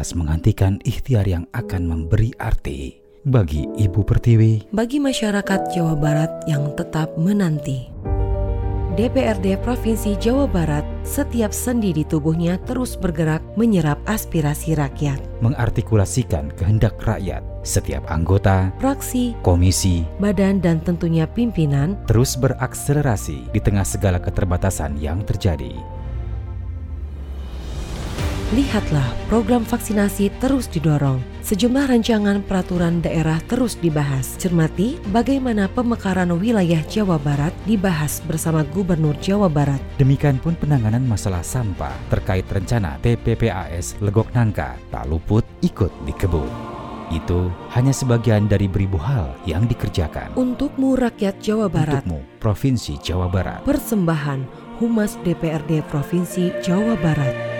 lantas menghentikan ikhtiar yang akan memberi arti bagi Ibu Pertiwi. bagi masyarakat Jawa Barat yang tetap menanti. DPRD Provinsi Jawa Barat setiap sendi di tubuhnya terus bergerak menyerap aspirasi rakyat. mengartikulasikan kehendak rakyat. Setiap anggota, Fraksi, komisi, badan dan tentunya pimpinan terus berakselerasi di tengah segala keterbatasan yang terjadi. Lihatlah, program vaksinasi terus didorong. Sejumlah rancangan peraturan daerah terus dibahas. Cermati bagaimana pemekaran wilayah Jawa Barat dibahas bersama Gubernur Jawa Barat. Demikian pun penanganan masalah sampah terkait rencana TPPAS Legok Nangka tak luput ikut dikebut. Itu hanya sebagian dari beribu hal yang dikerjakan. Untukmu rakyat Jawa Barat, Untukmu, Provinsi Jawa Barat. persembahan Humas DPRD Provinsi Jawa Barat.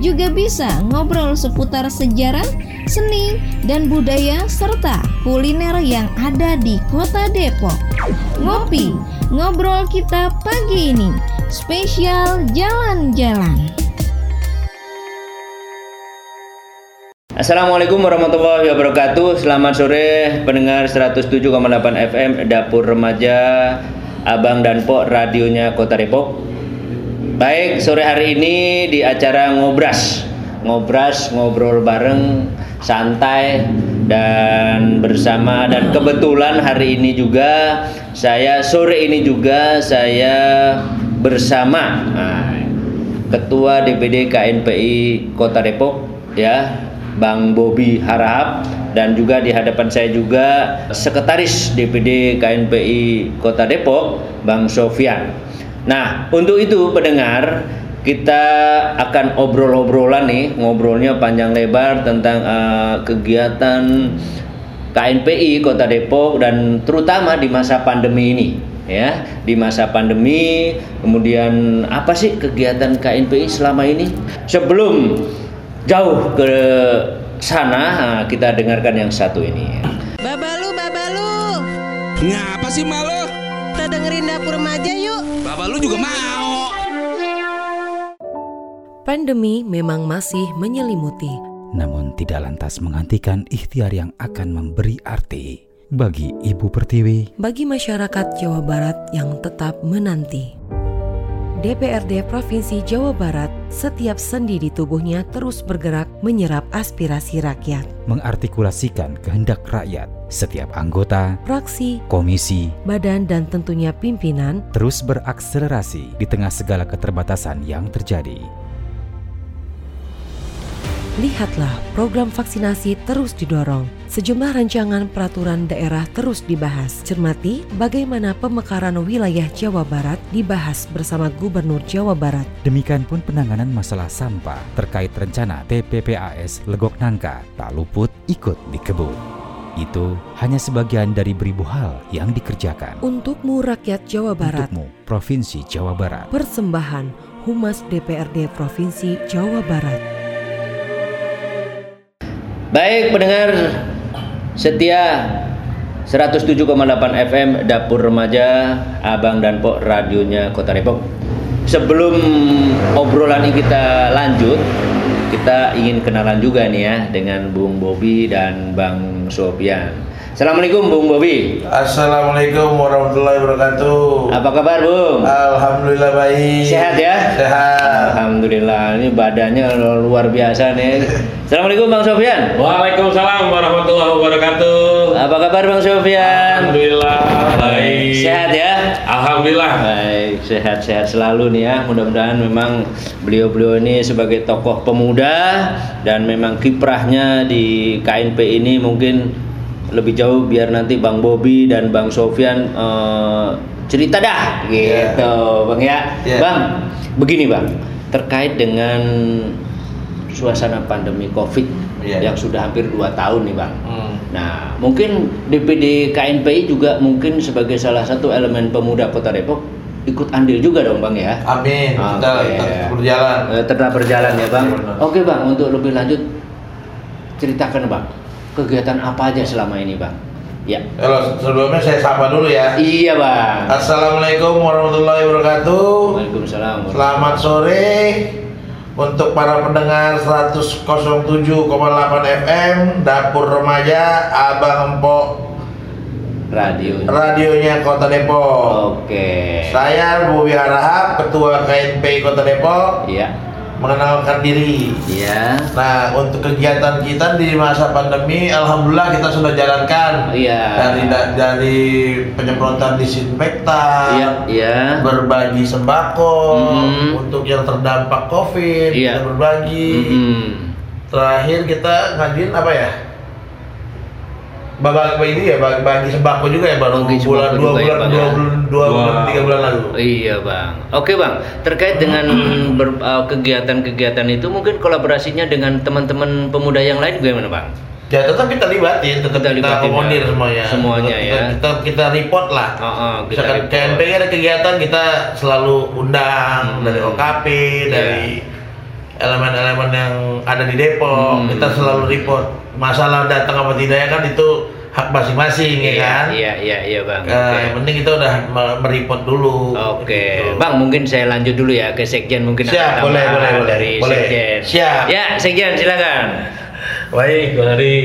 juga bisa ngobrol seputar sejarah, seni, dan budaya serta kuliner yang ada di Kota Depok. Ngopi, ngobrol kita pagi ini, spesial jalan-jalan. Assalamualaikum warahmatullahi wabarakatuh Selamat sore pendengar 107,8 FM Dapur Remaja Abang dan Pok radionya Kota Depok Baik sore hari ini di acara Ngobras Ngobras ngobrol bareng santai dan bersama dan kebetulan hari ini juga saya sore ini juga saya bersama nah, Ketua DPD KNPI Kota Depok ya Bang Bobi Harahap dan juga di hadapan saya juga Sekretaris DPD KNPI Kota Depok Bang Sofian. Nah, untuk itu pendengar kita akan obrol-obrolan nih, ngobrolnya panjang lebar tentang eh, kegiatan KNPI Kota Depok dan terutama di masa pandemi ini ya. Di masa pandemi kemudian apa sih kegiatan KNPI selama ini? Sebelum jauh ke sana nah, kita dengarkan yang satu ini. Babalu, babalu, Ngapa sih malu? Kita dengerin dapur remaja yuk. Bapak lu juga mau. Pandemi memang masih menyelimuti, Namun tidak lantas menghentikan ikhtiar yang akan memberi arti bagi Ibu Pertiwi. bagi masyarakat Jawa Barat yang tetap menanti. DPRD Provinsi Jawa Barat setiap sendi di tubuhnya terus bergerak menyerap aspirasi rakyat. mengartikulasikan kehendak rakyat. Setiap anggota, Fraksi, komisi, badan dan tentunya pimpinan terus berakselerasi di tengah segala keterbatasan yang terjadi. Lihatlah, program vaksinasi terus didorong. Sejumlah rancangan peraturan daerah terus dibahas. Cermati bagaimana pemekaran wilayah Jawa Barat dibahas bersama Gubernur Jawa Barat. Demikian pun penanganan masalah sampah terkait rencana TPPAS Legok Nangka tak luput ikut dikebut. Itu hanya sebagian dari beribu hal yang dikerjakan. Untukmu rakyat Jawa Barat, Untukmu, Provinsi Jawa Barat. persembahan Humas DPRD Provinsi Jawa Barat. Baik pendengar setia 107,8 FM Dapur Remaja Abang dan Pok radionya Kota Depok. Sebelum obrolan ini kita lanjut, kita ingin kenalan juga nih ya dengan Bung Bobi dan Bang Sofian. Assalamualaikum Bung Bobi. Assalamualaikum warahmatullahi wabarakatuh. Apa kabar Bung? Alhamdulillah baik. Sehat ya? Sehat. Alhamdulillah ini badannya luar biasa nih. Assalamualaikum Bang Sofian. Waalaikumsalam warahmatullahi wabarakatuh. Apa kabar Bang Sofian? Alhamdulillah baik. Sehat ya? Alhamdulillah. Baik, sehat-sehat selalu nih ya. Mudah-mudahan memang beliau-beliau ini sebagai tokoh pemuda dan memang kiprahnya di KNP ini mungkin lebih jauh biar nanti Bang Bobi dan Bang Sofian eh, cerita dah gitu bang ya Iya. bang begini bang terkait dengan suasana pandemi covid Iya. yang sudah hampir dua tahun nih bang Hmm. nah mungkin DPD KNPI juga mungkin sebagai salah satu elemen pemuda kota Depok ikut andil juga dong bang ya Amin. Kita Oke. tetap berjalan. Eh, tetap berjalan ya bang. Iya, benar. Oke bang, untuk lebih lanjut ceritakan bang kegiatan apa aja selama ini bang? Ya. Halo, sebelumnya saya sapa dulu ya. Iya bang. Assalamualaikum warahmatullahi wabarakatuh. Waalaikumsalam. Selamat sore untuk para pendengar 107,8 FM Dapur Remaja Abang Empok Radio. radionya Kota Depok. Oke. Saya Bobi Harahap, Ketua KNPI Kota Depok, Iya. Mengenalkan diri. Iya. Nah, untuk kegiatan kita di masa pandemi, alhamdulillah kita sudah jalankan. Iya. Dari da- dari penyemprotan disinfektan, Iya. Iya. berbagi sembako Mhm. untuk yang terdampak COVID, Iya. kita berbagi. Mm-mm. Terakhir kita ngajuin apa ya? Babak ini ya bagi, bagi sembako juga ya baru Bagi bulan dua juga ya, bulan Bang, dua ya? bulan dua bulan tiga bulan lalu. Iya bang. Oke bang. Terkait dengan uh, kegiatan-kegiatan itu mungkin kolaborasinya dengan teman-teman pemuda yang lain bagaimana bang? Ya tetap kita libatin, tetap Kita kita, akomodir ya. semuanya. Semuanya, ya. Kita, kita, report lah. Oh, oh, kita Misalkan report. KNP ada kegiatan kita selalu undang Hmm. dari OKP, dari elemen-elemen yang ada di Depok, Hmm. kita selalu report. Masalah datang apa tidaknya kan itu hak masing-masing ya kan. Iya iya iya bang. Eh, Oke. Yang penting kita udah me- mereport dulu. Oke, Gitu. Bang mungkin saya lanjut dulu ya ke Sekjen mungkin Siap, ada boleh, boleh, boleh. dari Boleh. Sekjen. Siap. Ya Sekjen silakan. Baik, Bang Ari.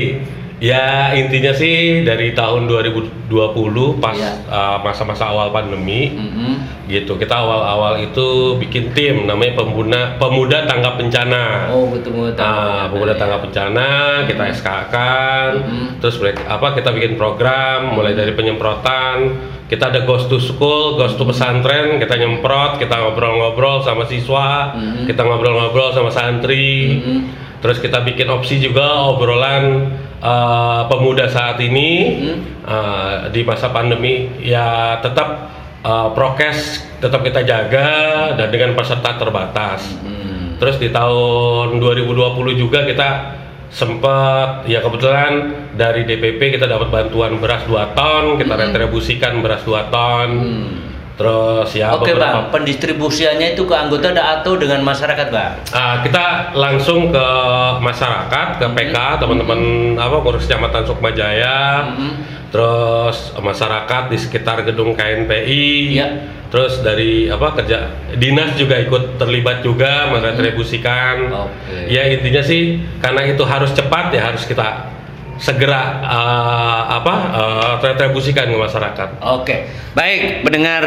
Ya intinya sih dari tahun 2020 pas Iya. uh, masa-masa awal pandemi Mhm. gitu kita awal-awal itu bikin tim namanya pemuda pemuda tanggap bencana. Oh betul betul. Nah, pemuda tanggap bencana kita SK kan, Mhm. terus mereka- apa kita bikin program mulai dari penyemprotan, kita ada ghost to school, ghost to pesantren, kita nyemprot, kita ngobrol-ngobrol sama siswa, Mhm. kita ngobrol-ngobrol sama santri, Mhm. Terus kita bikin opsi juga obrolan uh, pemuda saat ini uh, di masa pandemi ya tetap uh, prokes tetap kita jaga dan dengan peserta terbatas. Hmm. Terus di tahun 2020 juga kita sempat ya kebetulan dari DPP kita dapat bantuan beras 2 ton, kita Mm-mm. retribusikan beras 2 ton. Hmm. Terus ya Oke beberapa bang, pendistribusiannya itu ke anggota atau dengan masyarakat bang? Ah, kita langsung ke masyarakat, ke PK, teman-teman apa pengurus kecamatan Sukma Jaya, Mhm. terus masyarakat di sekitar gedung KNPI, Iya. terus dari apa kerja dinas juga ikut terlibat juga meretribusikan. Oke. Ya intinya sih karena itu harus cepat ya harus kita segera ah, apa ah, retribusikan ke masyarakat. Oke, baik pendengar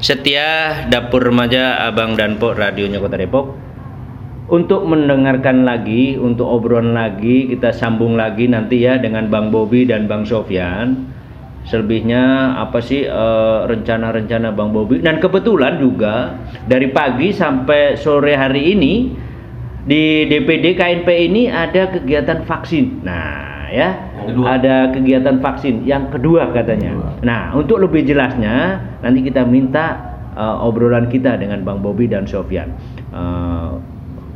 setia Dapur Remaja Abang dan Pok radionya Kota Depok. Untuk mendengarkan lagi, untuk obrolan lagi, kita sambung lagi nanti ya dengan Bang Bobi dan Bang Sofyan. Selebihnya apa sih eh, rencana-rencana Bang Bobi? Dan kebetulan juga dari pagi sampai sore hari ini di DPD KNP ini ada kegiatan vaksin. Nah, ya, ada kegiatan vaksin yang kedua katanya. Nah, untuk lebih jelasnya nanti kita minta uh, obrolan kita dengan Bang Bobi dan Sofyan. Uh,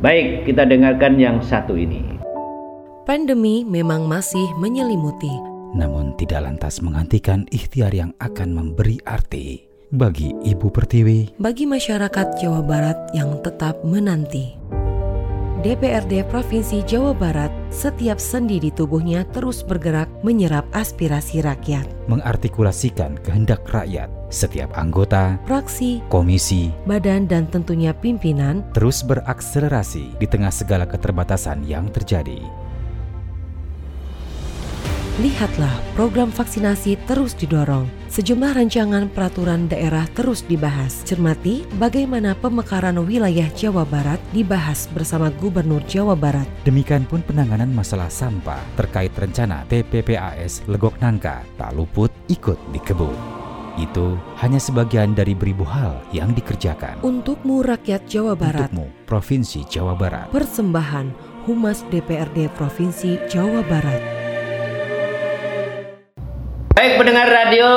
baik, kita dengarkan yang satu ini. Pandemi memang masih menyelimuti. namun tidak lantas menghentikan ikhtiar yang akan memberi arti bagi Ibu Pertiwi bagi masyarakat Jawa Barat yang tetap menanti. DPRD Provinsi Jawa Barat setiap sendi di tubuhnya terus bergerak menyerap aspirasi rakyat. mengartikulasikan kehendak rakyat. Setiap anggota, Fraksi, komisi, badan dan tentunya pimpinan terus berakselerasi di tengah segala keterbatasan yang terjadi. Lihatlah, program vaksinasi terus didorong. Sejumlah rancangan peraturan daerah terus dibahas. Cermati bagaimana pemekaran wilayah Jawa Barat dibahas bersama Gubernur Jawa Barat. Demikian pun penanganan masalah sampah terkait rencana TPPAS Legok Nangka tak luput ikut dikebut. Itu hanya sebagian dari beribu hal yang dikerjakan. Untukmu rakyat Jawa Barat, Untukmu, Provinsi Jawa Barat. persembahan Humas DPRD Provinsi Jawa Barat. Baik pendengar radio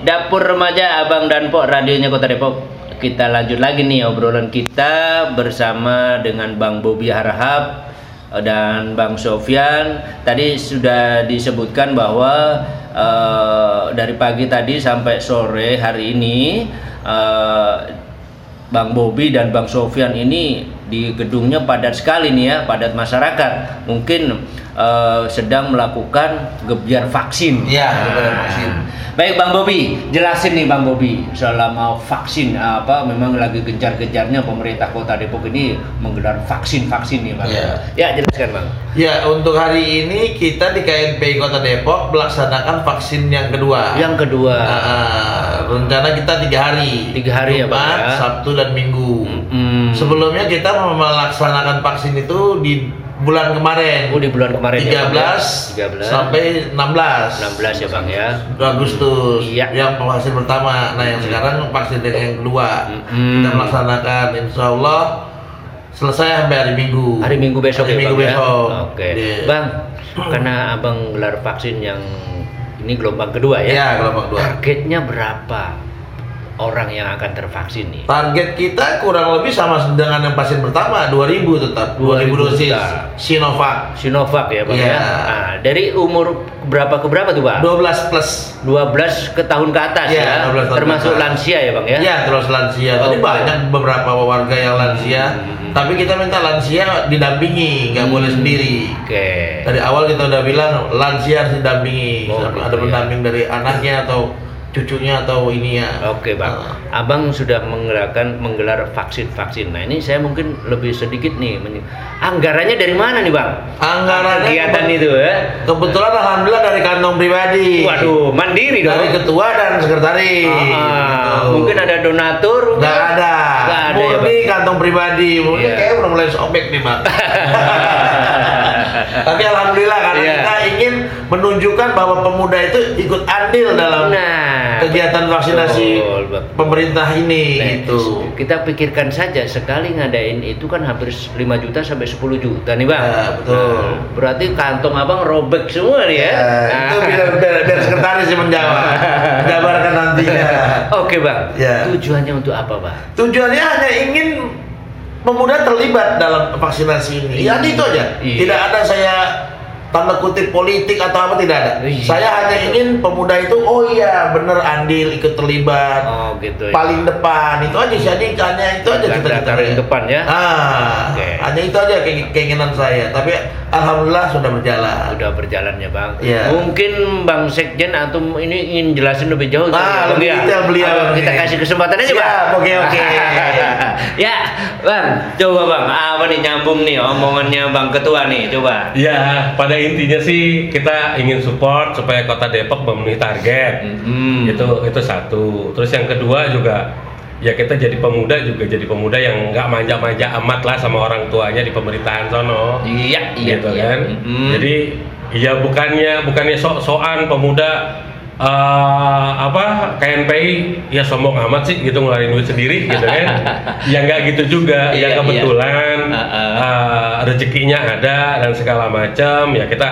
Dapur Remaja Abang dan Pok radionya Kota Depok. Kita lanjut lagi nih obrolan kita bersama dengan Bang Bobi Harahap dan Bang Sofyan. Tadi sudah disebutkan bahwa eh, dari pagi tadi sampai sore hari ini eh, Bang Bobi dan Bang Sofyan ini di gedungnya padat sekali nih ya, padat masyarakat. Mungkin eh, sedang melakukan gebiar vaksin. Iya, gebiar vaksin. Baik Bang Bobi, jelasin nih Bang Bobi selama vaksin apa memang lagi gencar-gencarnya pemerintah Kota Depok ini menggelar vaksin-vaksin nih Bang. Iya. Ya, jelaskan Bang. Ya, untuk hari ini kita di KNPI Kota Depok melaksanakan vaksin yang kedua. Yang kedua. Nah, rencana kita tiga hari. Tiga hari ya, Bang, Jumat, ya. Sabtu dan Minggu. Hmm. Sebelumnya kita melaksanakan vaksin itu di bulan kemarin. Oh, di bulan kemarin ya, 13, Bang, ya? 13 sampai 16. 16 ya Bang ya. Agustus Iya. yang vaksin pertama. Nah, yang sekarang vaksin yang kedua. Hmm. Kita melaksanakan insya Allah selesai sampai hari Minggu. Hari Minggu besok Hari ya Minggu Bang ya? besok. Oke. Iya. Bang, karena Abang gelar vaksin yang ini gelombang kedua ya. Iya, gelombang kedua. Targetnya berapa orang yang akan tervaksin nih? Target kita kurang lebih sama dengan yang vaksin pertama, 2000 tetap. 2000 2000 dosis. Sinovac. Sinovac ya Bang Iya. ya. Nah, dari umur berapa ke berapa tuh Bang? 12 plus. 12 ke tahun ke atas Iya, ya. 12 tahun Termasuk lansia ya Bang ya. Ya, terus lansia. Tadi Oke. banyak beberapa warga yang lansia, Hmm. tapi kita minta lansia didampingi, nggak boleh sendiri. Oke. Dari awal kita udah bilang lansia harus didampingi, Oh, gitu ada ya. pendamping dari anaknya atau cucunya atau ininya. Oke bang, Ah. abang sudah menggelarkan menggelar vaksin-vaksin. Nah ini saya mungkin lebih sedikit nih, anggarannya dari mana nih bang? Anggarannya Kegiatan itu ya? Kebetulan alhamdulillah dari kantong pribadi. Waduh, mandiri dong. Dari ketua dan sekretaris. Ah, Gitu. mungkin ada donatur. Nggak ada. Nggak ada ya, Murni kantong pribadi. Murni Iya. kayak udah mulai sobek nih bang. Tapi alhamdulillah karena. Menunjukkan bahwa pemuda itu ikut andil dalam Nah, kegiatan vaksinasi betul, betul. pemerintah ini Nah, gitu. Kita pikirkan saja sekali ngadain itu kan hampir 5 juta sampai 10 juta nih bang. Ya, betul. Nah, berarti kantong abang robek semua nih ya. Ya, Nah. itu biar, biar, biar sekretaris yang menjawab. Jabarkan nantinya. Oke bang. Ya. Tujuannya untuk apa bang? Tujuannya hanya ingin pemuda terlibat dalam vaksinasi ini. Ya itu aja. Iya. Tidak ada saya tanda kutip politik atau apa tidak ada. Iya. Saya hanya ingin pemuda itu oh iya bener andil ikut terlibat. Oh gitu ya. Paling depan itu aja sih hanya hanya itu aja Garda kita paling depan ya. Ah, Oke. hanya itu aja ke- keinginan saya. Tapi alhamdulillah sudah berjalan. Udah berjalan ya bang. Iya. Mungkin bang Sekjen atau ini ingin jelasin lebih jauh. Ah, Bang, lebih ya? detail beliau Ah. Kita kasih kesempatan aja Siap, bang. oke, oke. ya bang, coba bang. Apa nih nyambung nih omongannya bang ketua nih, coba. Ya, pada intinya sih kita ingin support supaya Kota Depok memenuhi target. Hmm. Itu itu satu. Terus yang kedua juga ya kita jadi pemuda juga jadi pemuda yang nggak manja-manja amat lah sama orang tuanya di pemerintahan sono. Iya, iya, gitu iya. kan. Mm. Jadi ya bukannya bukannya sok-sokan pemuda eh, apa KNPI ya sombong amat sih gitu ngeluarin duit sendiri gitu kan. ya nggak gitu juga. Iya, ya kebetulan iya. Ah, ah. eh, rezekinya ada dan segala macam ya kita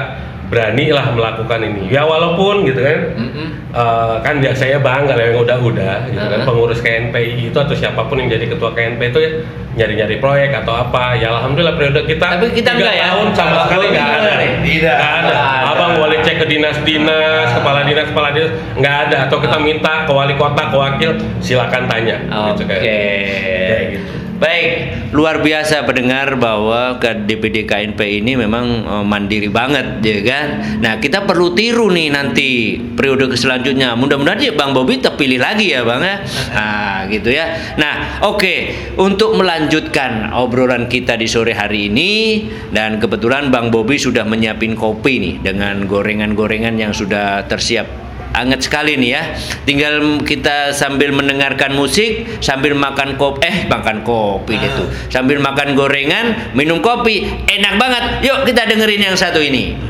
berani lah melakukan ini. Ya walaupun gitu kan. Mm-mm. Eh, kan ya saya bangga lah yang udah-udah gitu kan Uh-huh. pengurus KNPI itu atau siapa pun yang jadi ketua KNPI itu ya nyari-nyari proyek atau apa ya alhamdulillah periode kita Tapi kita enggak ya? tahun sama sekali nggak enggak ada? Tidak. Ada abang boleh cek ke dinas-dinas kepala dinas kepala dinas nggak ada atau kita minta ke wali kota ke wakil silakan tanya Oke. gitu kan Kayak gitu. Baik, luar biasa pendengar bahwa ke DPD KNP ini memang eh, mandiri banget, ya kan? Nah, kita perlu tiru nih nanti periode selanjutnya. Mudah-mudahan ya Bang Bobi terpilih lagi ya, Bang ya. Nah, gitu ya. Nah, oke, untuk melanjutkan obrolan kita di sore hari ini dan kebetulan Bang Bobi sudah menyiapin kopi nih dengan gorengan-gorengan yang sudah tersiap Anget sekali nih ya. Tinggal kita sambil mendengarkan musik, sambil makan kopi, eh makan kopi itu. Sambil makan gorengan, minum kopi, enak banget. Yuk kita dengerin yang satu ini.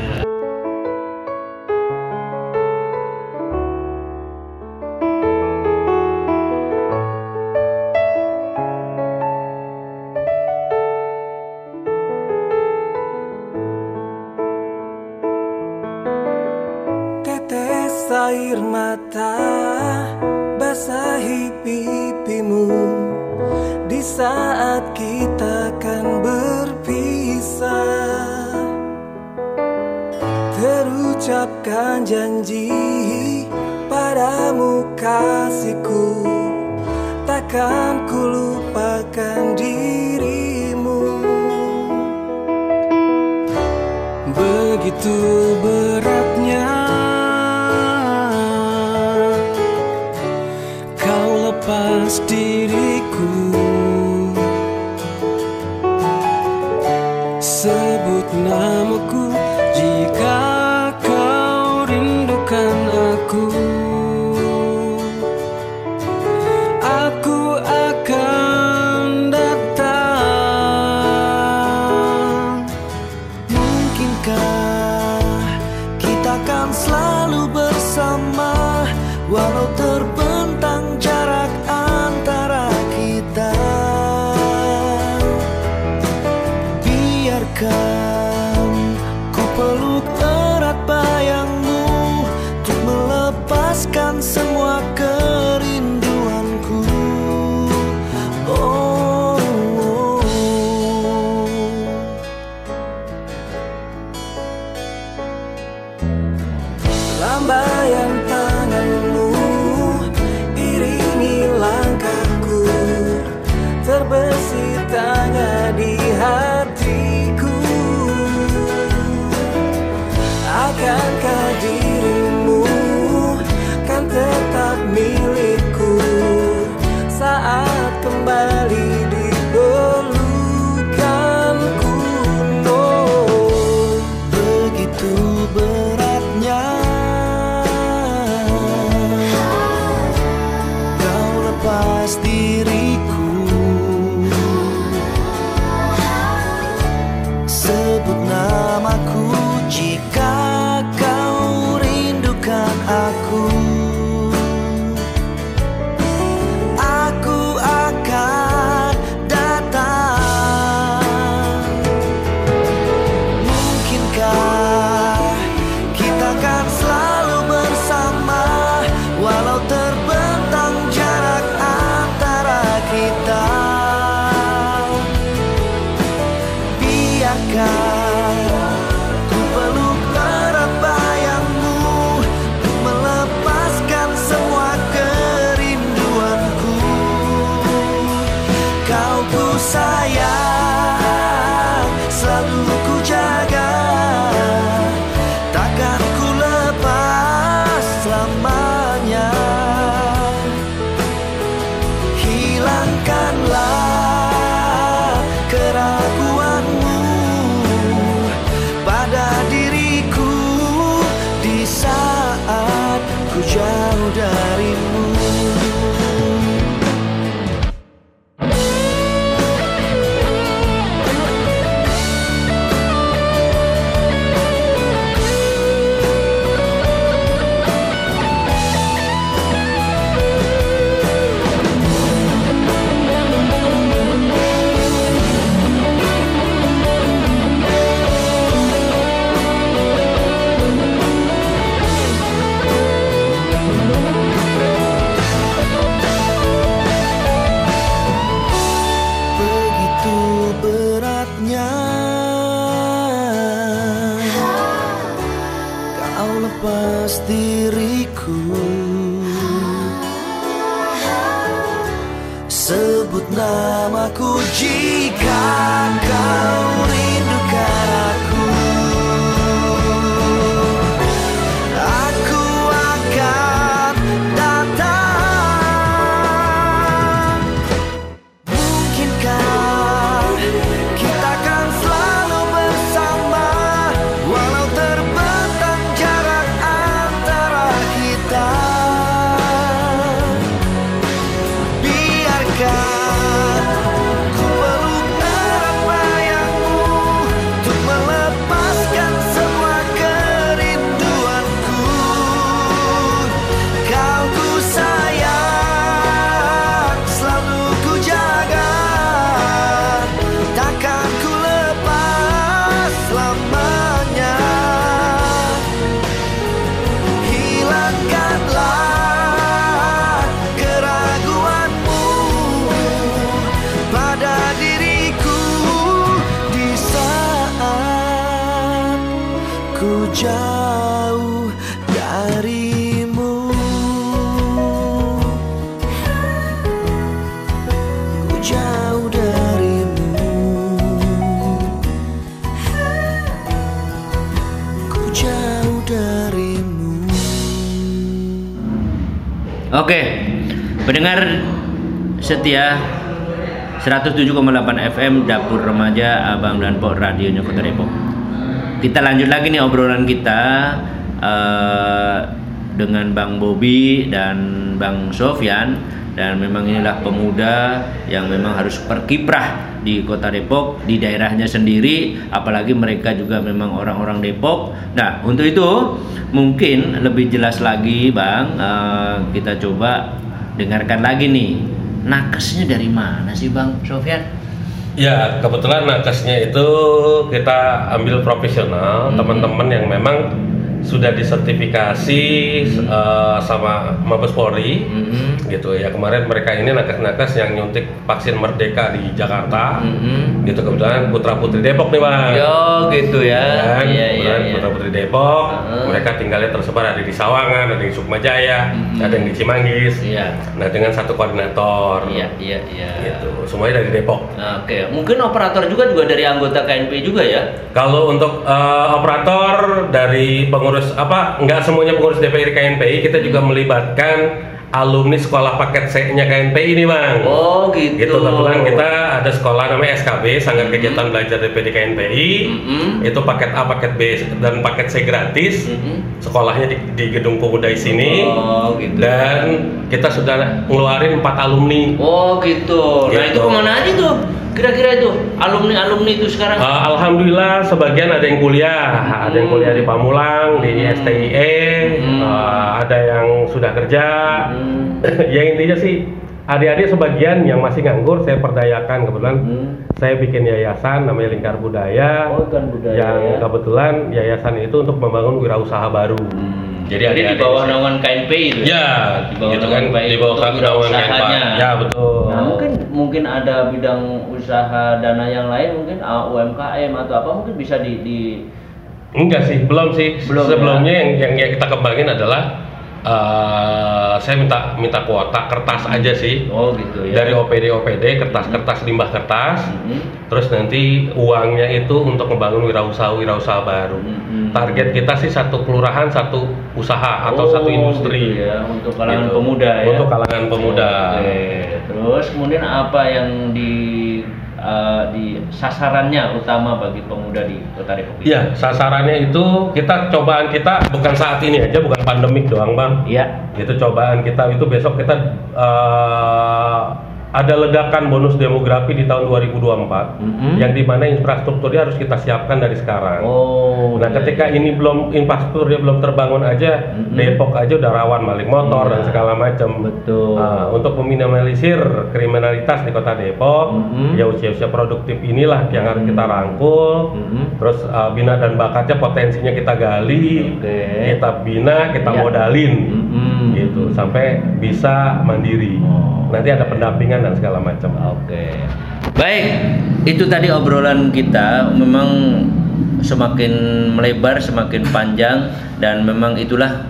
Jauh darimu. 107,8 FM Dapur Remaja Abang dan Pok Radionya Kota Depok. Kita lanjut lagi nih obrolan kita eh, dengan Bang Bobi dan Bang Sofyan dan memang inilah pemuda yang memang harus berkiprah di Kota Depok di daerahnya sendiri apalagi mereka juga memang orang-orang Depok. Nah, untuk itu mungkin lebih jelas lagi Bang eh, kita coba dengarkan lagi nih nakesnya dari mana sih Bang Sofyan? Ya, kebetulan nakesnya itu kita ambil profesional, teman-teman yang memang sudah disertifikasi eh, sama Mabes Polri, gitu ya. Kemarin mereka ini nakes-nakes yang nyuntik vaksin Merdeka di Jakarta, gitu kebetulan putra putri Depok nih bang. Yo gitu ya. kan? Iya iya Kebetulan iya. putra putri Depok, Heeh. mereka tinggalnya tersebar ada di Sawangan, ada di Sukmajaya, ada yang di Cimanggis. Iya. Nah dengan satu koordinator, Iya iya iya. gitu. Semuanya dari Depok. Oke, mungkin operator juga juga dari anggota KNP juga ya? Kalau untuk eh, operator dari pengurus apa nggak semuanya pengurus DPR KNPI kita juga melibatkan alumni sekolah paket C-nya KNPI ini bang. Oh gitu. Gitu kebetulan kita ada sekolah namanya SKB Sanggar Kegiatan Belajar DPD KNPI. Itu paket A, paket B dan paket C gratis. Sekolahnya di, di gedung pemuda di sini. Oh gitu. Dan kita sudah ngeluarin empat alumni. Oh gitu. Nah Gitu. itu ke mana aja tuh? Kira-kira itu alumni alumni itu sekarang? Uh, Alhamdulillah sebagian ada yang kuliah, ada yang kuliah di Pamulang, di STIE, uh, ada yang sudah kerja. ya intinya sih adik-adik sebagian yang masih nganggur saya perdayakan kebetulan saya bikin yayasan namanya Lingkar Budaya. Oh, Budaya, Yang ya. kebetulan yayasan itu untuk membangun wirausaha baru. Jadi Jadi di bawah naungan KNPI itu Ya, Di bawah gitu kan di bawah untuk naungan. KNPI. Ya betul. Nah mungkin mungkin ada bidang usaha dana yang lain mungkin uh, UMKM atau apa mungkin bisa di, di Enggak sih, belum sih. Belum, Sebelumnya yang, yang yang kita kembangin adalah eh, saya minta minta kuota kertas aja sih. Oh gitu ya. Dari OPD OPD kertas-kertas limbah kertas. Terus nanti uangnya itu untuk membangun wirausaha wirausaha baru. Target kita sih satu kelurahan satu usaha atau Oh, satu industri. gitu ya, untuk kalangan Gitu. pemuda ya. Untuk kalangan pemuda. Oke. Terus kemudian apa yang di uh, di sasarannya utama bagi pemuda di Kota Depok? Iya, sasarannya itu kita cobaan kita bukan saat ini aja, bukan pandemik doang, Bang. Iya. Itu cobaan kita itu besok kita eh, ada ledakan bonus demografi di tahun 2024 yang di mana infrastrukturnya harus kita siapkan dari sekarang. Oh. Nah, iya, ketika iya. ini belum infrastrukturnya belum terbangun aja, Depok aja udah rawan maling motor dan segala macam. Iya. Betul. Nah, untuk meminimalisir kriminalitas di Kota Depok, ya usia-usia produktif inilah yang harus kita rangkul. Terus uh, bina dan bakatnya potensinya kita gali, Oke. kita bina, kita Iya. modalin, sampai bisa mandiri. Nanti ada pendampingan dan segala macam. Oke. Baik, itu tadi obrolan kita memang semakin melebar, semakin panjang dan memang itulah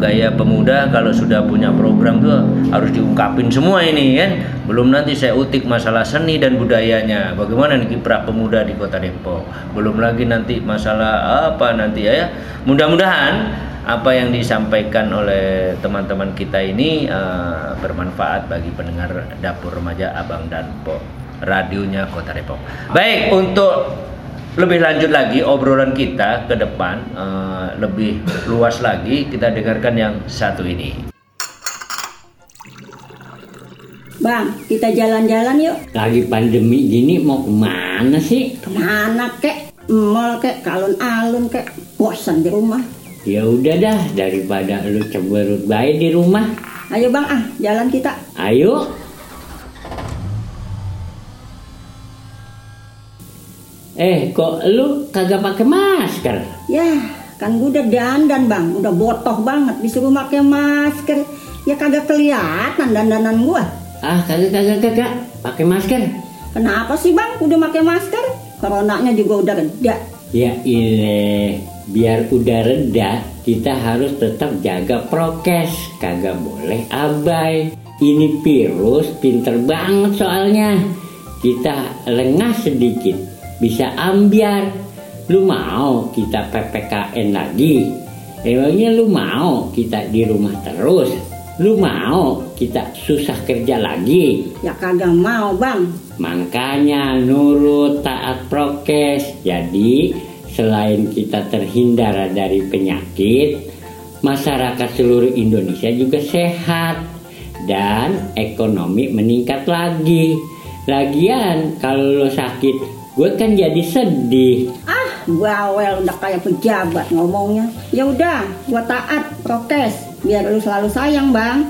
gaya pemuda kalau sudah punya program tuh harus diungkapin semua ini kan. Belum nanti saya utik masalah seni dan budayanya. Bagaimana nih kiprah pemuda di Kota Depok. Belum lagi nanti masalah apa nanti ya. Mudah-mudahan apa yang disampaikan oleh teman-teman kita ini eh, bermanfaat bagi pendengar dapur remaja Abang dan Po radionya Kota Depok. Baik untuk lebih lanjut lagi obrolan kita ke depan eh, lebih luas lagi kita dengarkan yang satu ini. Bang, kita jalan-jalan yuk. Lagi pandemi gini mau ke mana sih? Ke mana kek? Mall kek, ke alun-alun kek. Bosan di rumah. Ya udah dah daripada lu ceberut baik di rumah. Ayo bang, ah jalan kita. Ayo. Eh, kok lu kagak pakai masker? Ya, kan gue udah dandan bang, udah botoh banget. Disuruh pakai masker, ya kagak kelihatan dandanan gua. Ah, kagak kagak kagak pakai masker. Kenapa sih bang? Udah pakai masker? Coronanya juga udah reda. Ya ile, biar udah reda kita harus tetap jaga prokes. Kagak boleh abai. Ini virus pinter banget soalnya. Kita lengah sedikit bisa ambiar. Lu mau kita PPKN lagi? Emangnya lu mau kita di rumah terus? Lu mau kita susah kerja lagi? Ya kagak mau bang. Makanya nurut taat prokes. Jadi selain kita terhindar dari penyakit, masyarakat seluruh Indonesia juga sehat dan ekonomi meningkat lagi. Lagian kalau lo sakit, gue kan jadi sedih. Ah, bawel udah kayak pejabat ngomongnya. Ya udah, gua taat prokes biar lu selalu sayang bang.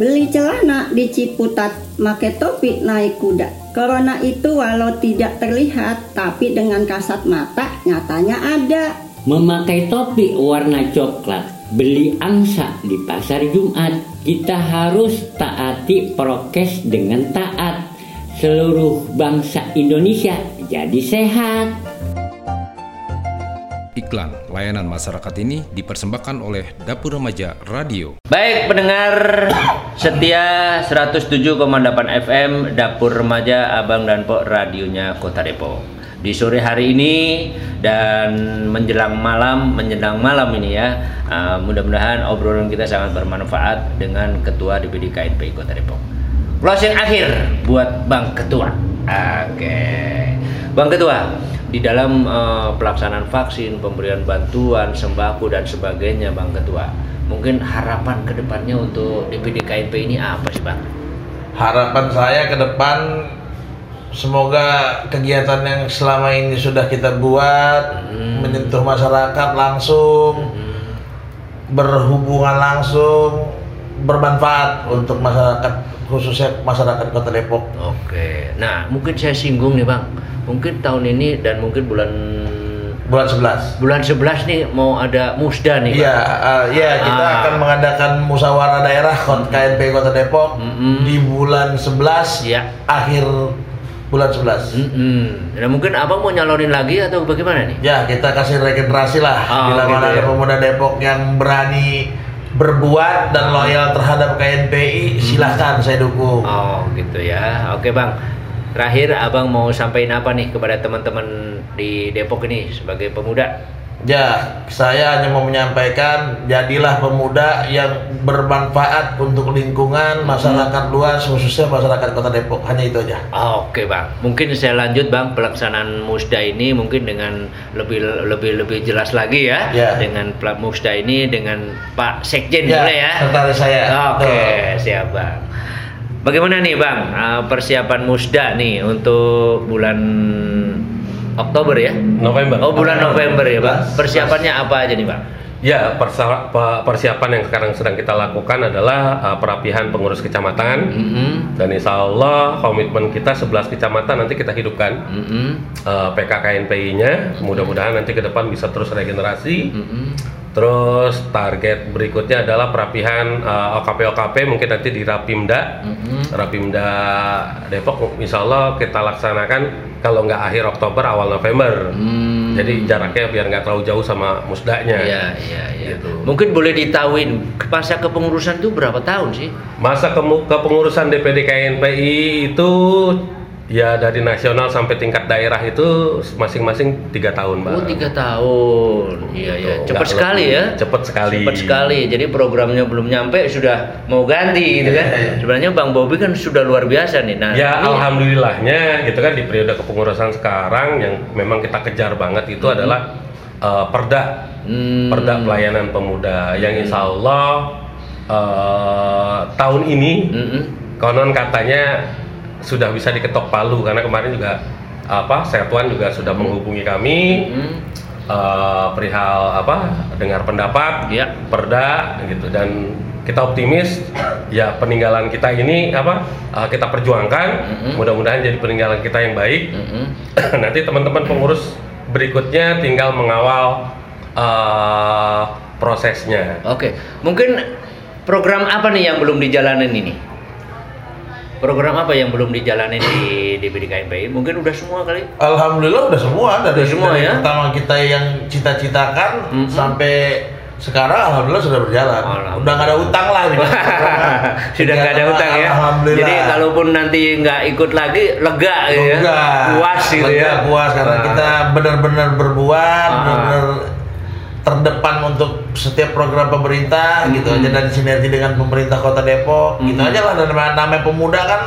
Beli celana di Ciputat, make topi naik kuda. Corona itu walau tidak terlihat, tapi dengan kasat mata nyatanya ada. Memakai topi warna coklat, beli angsa di pasar Jumat. Kita harus taati prokes dengan taat. Seluruh bangsa Indonesia jadi sehat. Iklan layanan masyarakat ini dipersembahkan oleh Dapur Remaja Radio. Baik pendengar setia 107,8 FM Dapur Remaja Abang dan Pok radionya Kota Depok. Di sore hari ini dan menjelang malam, menjelang malam ini ya, uh, mudah-mudahan obrolan kita sangat bermanfaat dengan Ketua DPD KNPI Kota Depok. Closing akhir buat Bang Ketua. Oke, Bang Ketua, di dalam uh, pelaksanaan vaksin, pemberian bantuan, sembako dan sebagainya, Bang Ketua. Mungkin harapan ke depannya untuk DPD KNP ini apa sih, Bang? Harapan saya ke depan semoga kegiatan yang selama ini sudah kita buat menyentuh masyarakat langsung, berhubungan langsung, bermanfaat untuk masyarakat khususnya masyarakat Kota Depok. Oke. Nah, mungkin saya singgung nih, Bang. Mungkin tahun ini dan mungkin bulan bulan 11. Bulan 11 nih mau ada musda nih, Iya, uh, iya kita Ah. akan mengadakan musyawarah daerah KNP Kota Depok di bulan 11 Iya. akhir bulan 11. Mm-mm. Nah, mungkin Abang mau nyalonin lagi atau bagaimana nih? Ya, kita kasih regenerasi lah Oh, bila gitu mana ada ya. pemuda Depok yang berani berbuat dan loyal terhadap KNPI, silahkan saya dukung. Oh, gitu ya. Oke, Bang. Terakhir Abang mau sampaikan apa nih kepada teman-teman di Depok ini sebagai pemuda? Ya, saya hanya mau menyampaikan jadilah pemuda yang bermanfaat untuk lingkungan masyarakat luas khususnya masyarakat Kota Depok. Hanya itu aja. Oke bang, mungkin saya lanjut bang pelaksanaan musda ini mungkin dengan lebih lebih lebih jelas lagi ya, Ya. dengan musda ini dengan Pak Sekjen Ya, boleh ya? sekretaris saya. Oke Betul. siap bang. Bagaimana nih bang uh, persiapan musda nih untuk bulan Oktober ya? November. Oh bulan November ya bang. Persiapannya apa aja nih bang? Ya, persiapan yang sekarang sedang kita lakukan adalah uh, perapihan pengurus kecamatan. Dan insya Allah komitmen kita 11 kecamatan nanti kita hidupkan. Uh, PKKNPI-nya, mudah-mudahan nanti ke depan bisa terus regenerasi. Terus target berikutnya adalah perapihan uh, OKP-OKP mungkin nanti di Rapimda. Rapimda Depok insya Allah kita laksanakan kalau nggak akhir Oktober awal November. Jadi jaraknya biar nggak terlalu jauh sama musdanya. Iya iya iya. Mungkin boleh ditahuin masa kepengurusan itu berapa tahun sih? Masa kemu- kepengurusan DPD KNPI itu ya dari nasional sampai tingkat daerah itu masing-masing tiga tahun, Mbak. Oh tiga tahun, iya iya, Gitu. cepat Nggak sekali lebih. ya. Cepat sekali. Cepat sekali. Jadi programnya belum nyampe sudah mau ganti gitu kan. Sebenarnya Bang Bobi kan sudah luar biasa nih. Nah, Ya ini- alhamdulillahnya gitu kan di periode kepengurusan sekarang yang memang kita kejar banget itu adalah uh, perda Hmm. perda pelayanan pemuda yang insya Allah uh, tahun ini konon katanya sudah bisa diketok palu karena kemarin juga apa Setuan juga sudah menghubungi kami. Uh, perihal apa dengar pendapat perda gitu. Dan kita optimis ya peninggalan kita ini apa uh, kita perjuangkan. Mudah-mudahan jadi peninggalan kita yang baik. Nanti teman-teman pengurus berikutnya tinggal mengawal uh, prosesnya. Oke, mungkin program apa nih yang belum dijalanin ini? Program apa yang belum dijalani di DPD KMPI? Mungkin udah semua kali. Alhamdulillah udah semua dari, Udah semua dari ya? pertama kita yang cita-citakan sampai sekarang alhamdulillah sudah berjalan. Udah nggak ada utang lah. Sudah nggak ada utang ya. Alhamdulillah. Jadi kalaupun nanti nggak ikut lagi lega gitu ya. Puas gitu Lega, ya. puas karena Ah. kita benar-benar berbuat, Ah. benar-benar terdepan untuk setiap program pemerintah gitu aja dan sinergi dengan pemerintah Kota Depok gitu aja lah dan namanya, namanya pemuda kan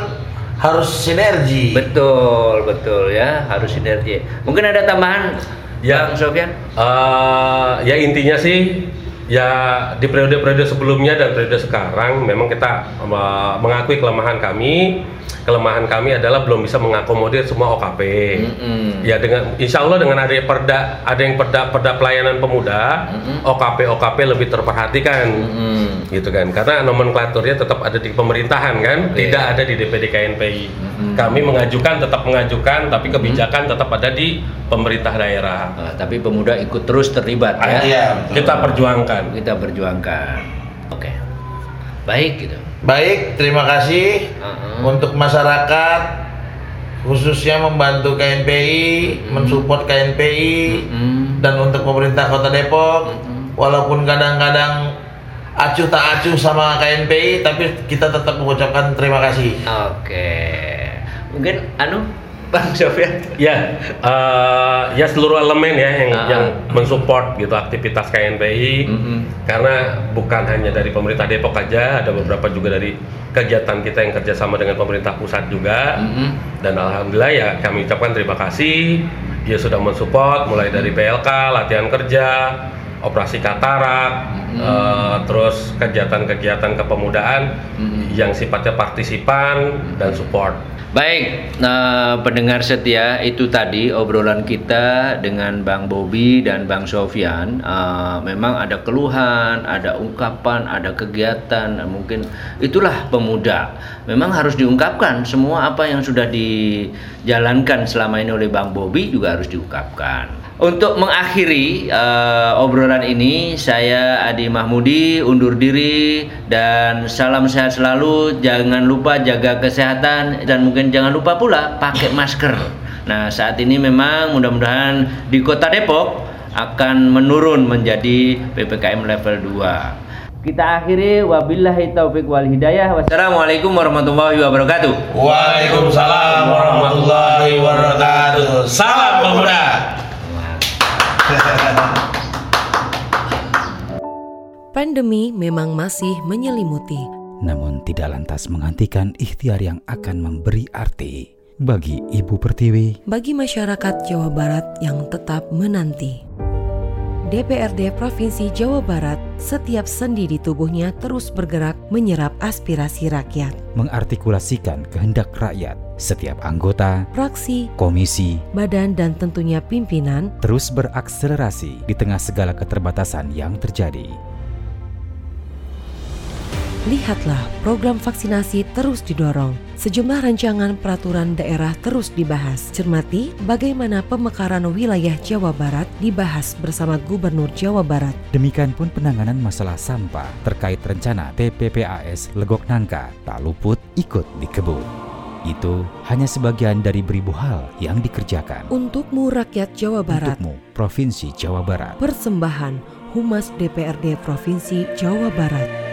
harus sinergi. Betul, betul ya, harus sinergi. Mungkin ada tambahan Ya. Bang Sofyan? Eh, ya intinya sih ya di periode-periode sebelumnya dan periode sekarang memang kita eh, mengakui kelemahan kami. Kelemahan kami adalah belum bisa mengakomodir semua OKP. Ya dengan insya Allah dengan ada perda ada yang perda perda pelayanan pemuda, OKP OKP lebih terperhatikan, gitu kan? Karena nomenklaturnya tetap ada di pemerintahan kan, tidak ada di DPD KNPI. Kami mengajukan tetap mengajukan, tapi kebijakan tetap ada di pemerintah daerah. Ah, tapi pemuda ikut terus terlibat ya. Iya, betul. Kita perjuangkan. Kita perjuangkan. Oke. Baik gitu. Baik, terima kasih untuk masyarakat khususnya membantu KNPI, mensupport KNPI dan untuk pemerintah Kota Depok. Walaupun kadang-kadang acuh tak acuh sama KNPI, tapi kita tetap mengucapkan terima kasih. Oke. Mungkin anu Bang Sofyan. Ya, eh, ya seluruh elemen ya yang Ah. yang mensupport gitu aktivitas KNPI karena bukan hanya dari pemerintah Depok aja, ada beberapa juga dari kegiatan kita yang kerjasama dengan pemerintah pusat juga. Dan alhamdulillah ya kami ucapkan terima kasih. Dia sudah mensupport mulai dari PLK, latihan kerja, operasi katarak, eh, terus kegiatan-kegiatan kepemudaan yang sifatnya partisipan dan support. Baik, nah, pendengar setia itu tadi obrolan kita dengan Bang Bobi dan Bang Sofyan. Eh, memang ada keluhan, ada ungkapan, ada kegiatan. Mungkin itulah pemuda. Memang harus diungkapkan semua apa yang sudah dijalankan selama ini oleh Bang Bobi juga harus diungkapkan. Untuk mengakhiri eh, obrolan ini, saya Adi Mahmudi undur diri dan salam sehat selalu. Jangan lupa jaga kesehatan dan mungkin jangan lupa pula pakai masker. Nah, saat ini memang mudah-mudahan di Kota Depok akan menurun menjadi PPKM level 2. Kita akhiri wabillahi taufik wal hidayah. Wassalamualaikum warahmatullahi wabarakatuh. Waalaikumsalam warahmatullahi wabarakatuh. Salam pemuda. Pandemi memang masih menyelimuti. namun tidak lantas menghentikan ikhtiar yang akan memberi arti bagi Ibu Pertiwi bagi masyarakat Jawa Barat yang tetap menanti. DPRD Provinsi Jawa Barat setiap sendi di tubuhnya terus bergerak menyerap aspirasi rakyat. mengartikulasikan kehendak rakyat. Setiap anggota, Praksi, komisi, badan dan tentunya pimpinan terus berakselerasi di tengah segala keterbatasan yang terjadi. Lihatlah program vaksinasi terus didorong. Sejumlah rancangan peraturan daerah terus dibahas. Cermati bagaimana pemekaran wilayah Jawa Barat dibahas bersama Gubernur Jawa Barat. Demikian pun penanganan masalah sampah terkait rencana TPPAS Legok Nangka tak luput ikut dikebut. Itu hanya sebagian dari beribu hal yang dikerjakan. Untukmu rakyat Jawa Barat, Untukmu, Provinsi Jawa Barat. persembahan Humas DPRD Provinsi Jawa Barat.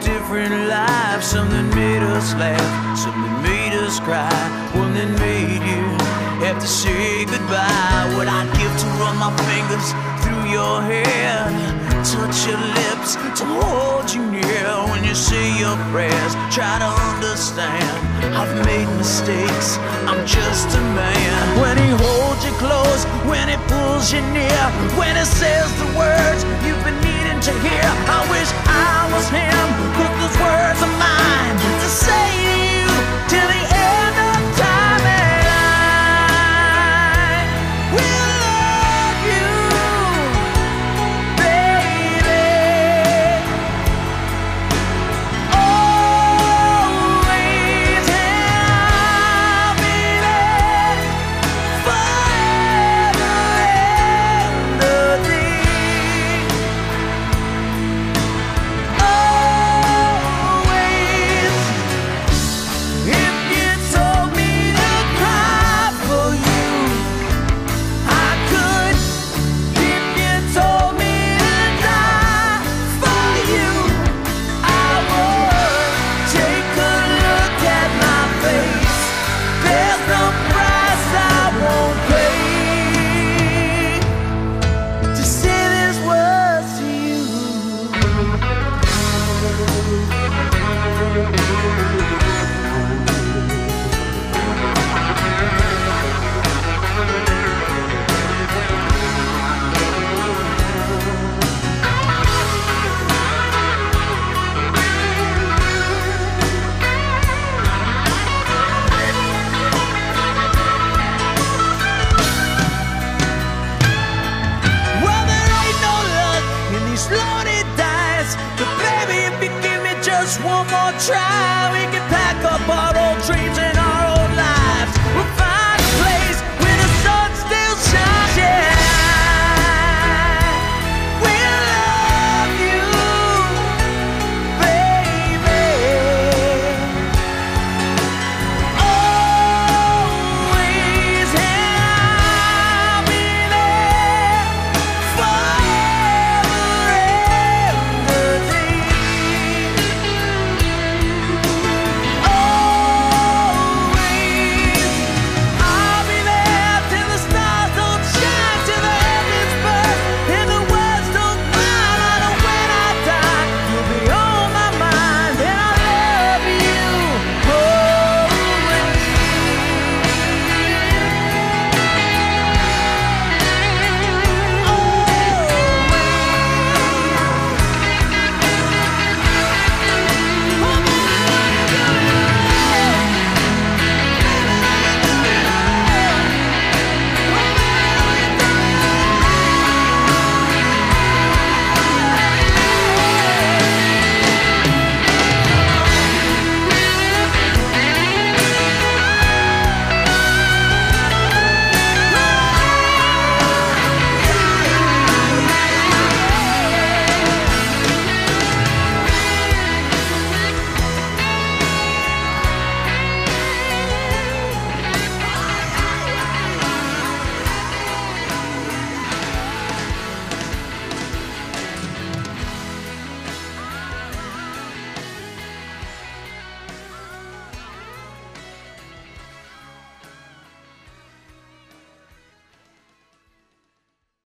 different life. Something made us laugh, something made us cry, one that made you have to say goodbye. What I'd give to run my fingers through your hair, touch your lips, to hold you near when you say your prayers. Try to understand, I've made mistakes, I'm just a man. When he holds you close, when he pulls you near, when he says the words you've been needing to hear. I wish I was him, cause those words are mine to say